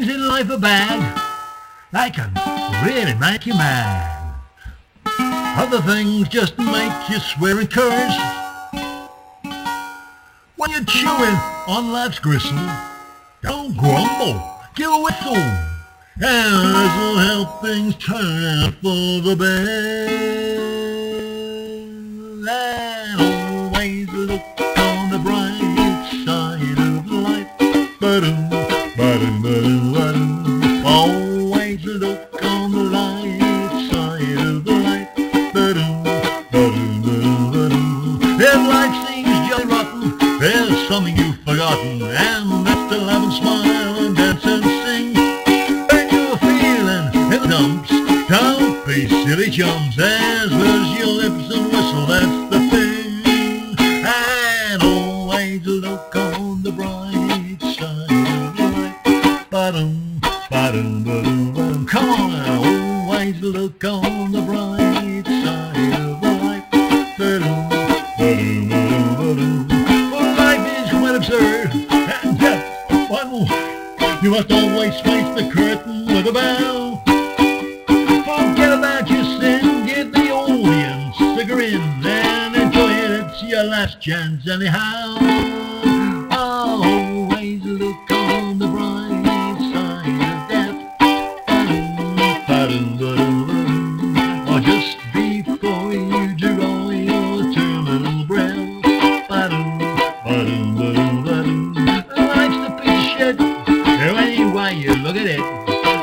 things in life are bad. They can really make you mad. Other things just make you swear and curse. When you're chewing on life's gristle, don't grumble, give a whistle. And this'll help things turn out for the best. Always look on the light side of ba-dum, ba-dum. If life seems jolly rotten, there's something you've forgotten, and that's to laugh and smile and dance and sing. When you're feeling in the dumps, don't be silly chums. There's where's your lips and whistle, that's the thing. And always look on the bright side of life. Ba-dum, ba-dum. Come on now, always look on the bright side of life. Well, life is quite absurd, and death one. You must always face the curtain with a bow. Forget about your sin, give the audience a grin, and enjoy it, it's your last chance anyhow.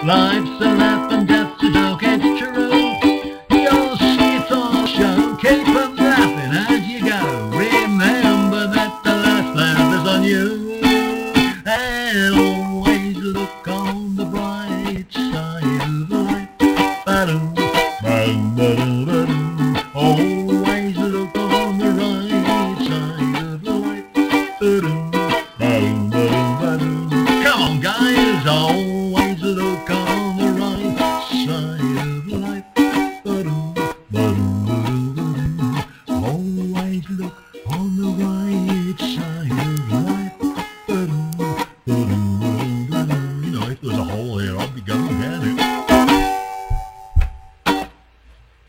Life's a laugh and death's a joke, it's true. You'll see shit's all show, keep on laughing as you go. Remember that the last laugh is on you. And always look on the bright side of life. Always look on the right side of life. I'll be gone, panic.